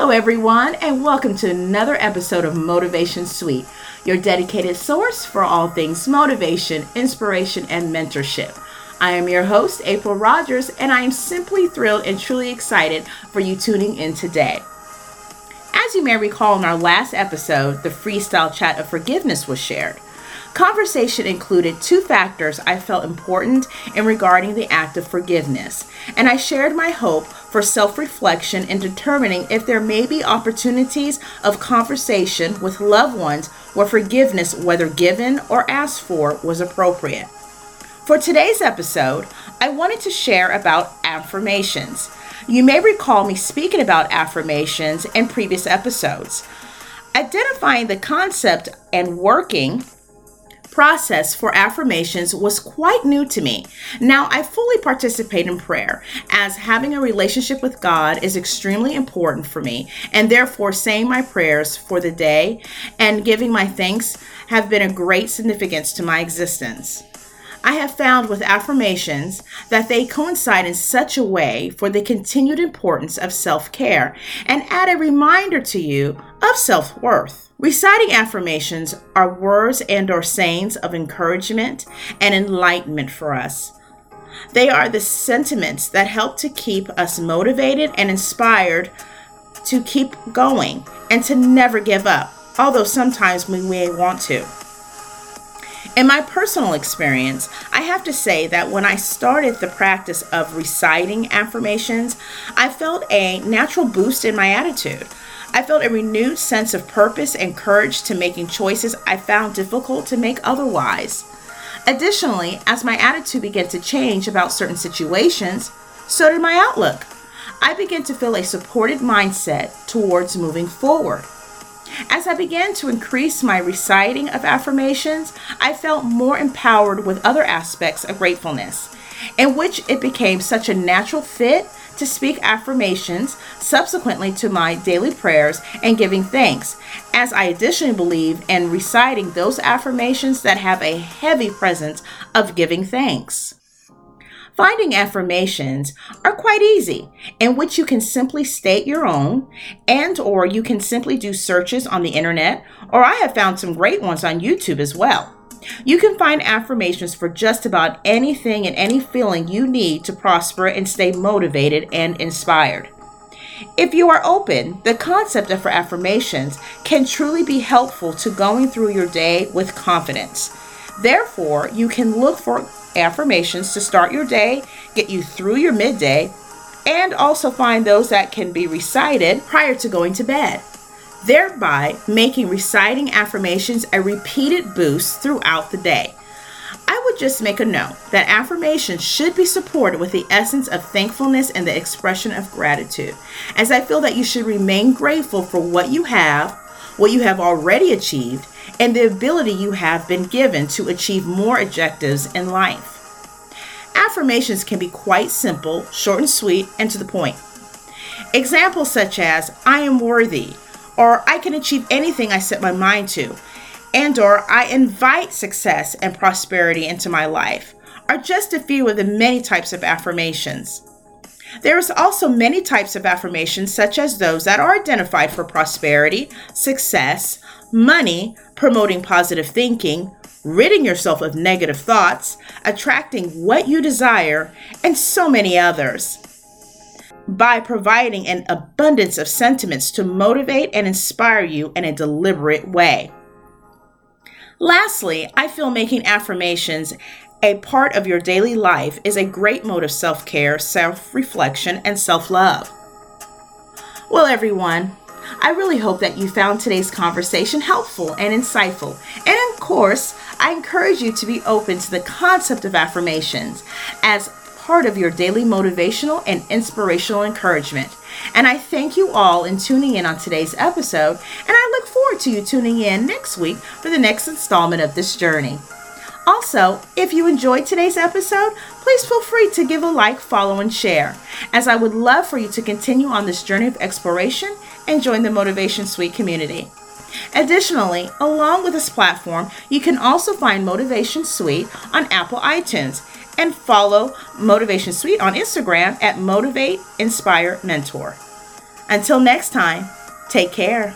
Hello, everyone, and welcome to another episode of Motivation Suite, your dedicated source for all things motivation, inspiration, and mentorship. I am your host, April Rogers, and I am simply thrilled and truly excited for you tuning in today. As you may recall in our last episode, the freestyle chat of forgiveness was shared. Conversation included two factors I felt important in regarding the act of forgiveness, and I shared my hope for self reflection in determining if there may be opportunities of conversation with loved ones where forgiveness, whether given or asked for, was appropriate. For today's episode, I wanted to share about affirmations. You may recall me speaking about affirmations in previous episodes. Identifying the concept and working process for affirmations was quite new to me. Now, I fully participate in prayer, as having a relationship with God is extremely important for me, and therefore saying my prayers for the day and giving my thanks have been a great significance to my existence. I have found with affirmations that they coincide in such a way for the continued importance of self care and add a reminder to you of self worth. Reciting affirmations are words and or sayings of encouragement and enlightenment for us. They are the sentiments that help to keep us motivated and inspired to keep going and to never give up, although sometimes we may want to. In my personal experience, I have to say that when I started the practice of reciting affirmations, I felt a natural boost in my attitude. I felt a renewed sense of purpose and courage to making choices I found difficult to make otherwise. Additionally, as my attitude began to change about certain situations, so did my outlook. I began to feel a supported mindset towards moving forward. As I began to increase my reciting of affirmations, I felt more empowered with other aspects of gratefulness, in which it became such a natural fit to speak affirmations subsequently to my daily prayers and giving thanks, as I additionally believe in reciting those affirmations that have a heavy presence of giving thanks. Finding affirmations are quite easy, in which you can simply state your own and or you can simply do searches on the internet, or I have found some great ones on YouTube as well. You can find affirmations for just about anything and any feeling you need to prosper and stay motivated and inspired. If you are open, the concept of affirmations can truly be helpful to going through your day with confidence. Therefore, you can look for affirmations to start your day, get you through your midday, and also find those that can be recited prior to going to bed, thereby making reciting affirmations a repeated boost throughout the day. I would just make a note that affirmations should be supported with the essence of thankfulness and the expression of gratitude, as I feel that you should remain grateful for what you have, what you have already achieved, and the ability you have been given to achieve more objectives in life. Affirmations can be quite simple, short and sweet, and to the point. Examples such as I am worthy, or I can achieve anything I set my mind to, and or I invite success and prosperity into my life are just a few of the many types of affirmations. There is also many types of affirmations such as those that are identified for prosperity, success, money, promoting positive thinking, ridding yourself of negative thoughts, attracting what you desire, and so many others. By providing an abundance of sentiments to motivate and inspire you in a deliberate way. Lastly, I feel making affirmations a part of your daily life is a great mode of self care, self reflection, and self love. Well, everyone, I really hope that you found today's conversation helpful and insightful. And of course, I encourage you to be open to the concept of affirmations as part of your daily motivational and inspirational encouragement. And I thank you all in tuning in on today's episode, and I look forward to you tuning in next week for the next installment of this journey. Also, if you enjoyed today's episode, please feel free to give a like, follow, and share, as I would love for you to continue on this journey of exploration and join the Motivation Suite community. Additionally, along with this platform, you can also find Motivation Suite on Apple iTunes and follow Motivation Suite on Instagram at Motivate Inspire Mentor. Until next time, take care.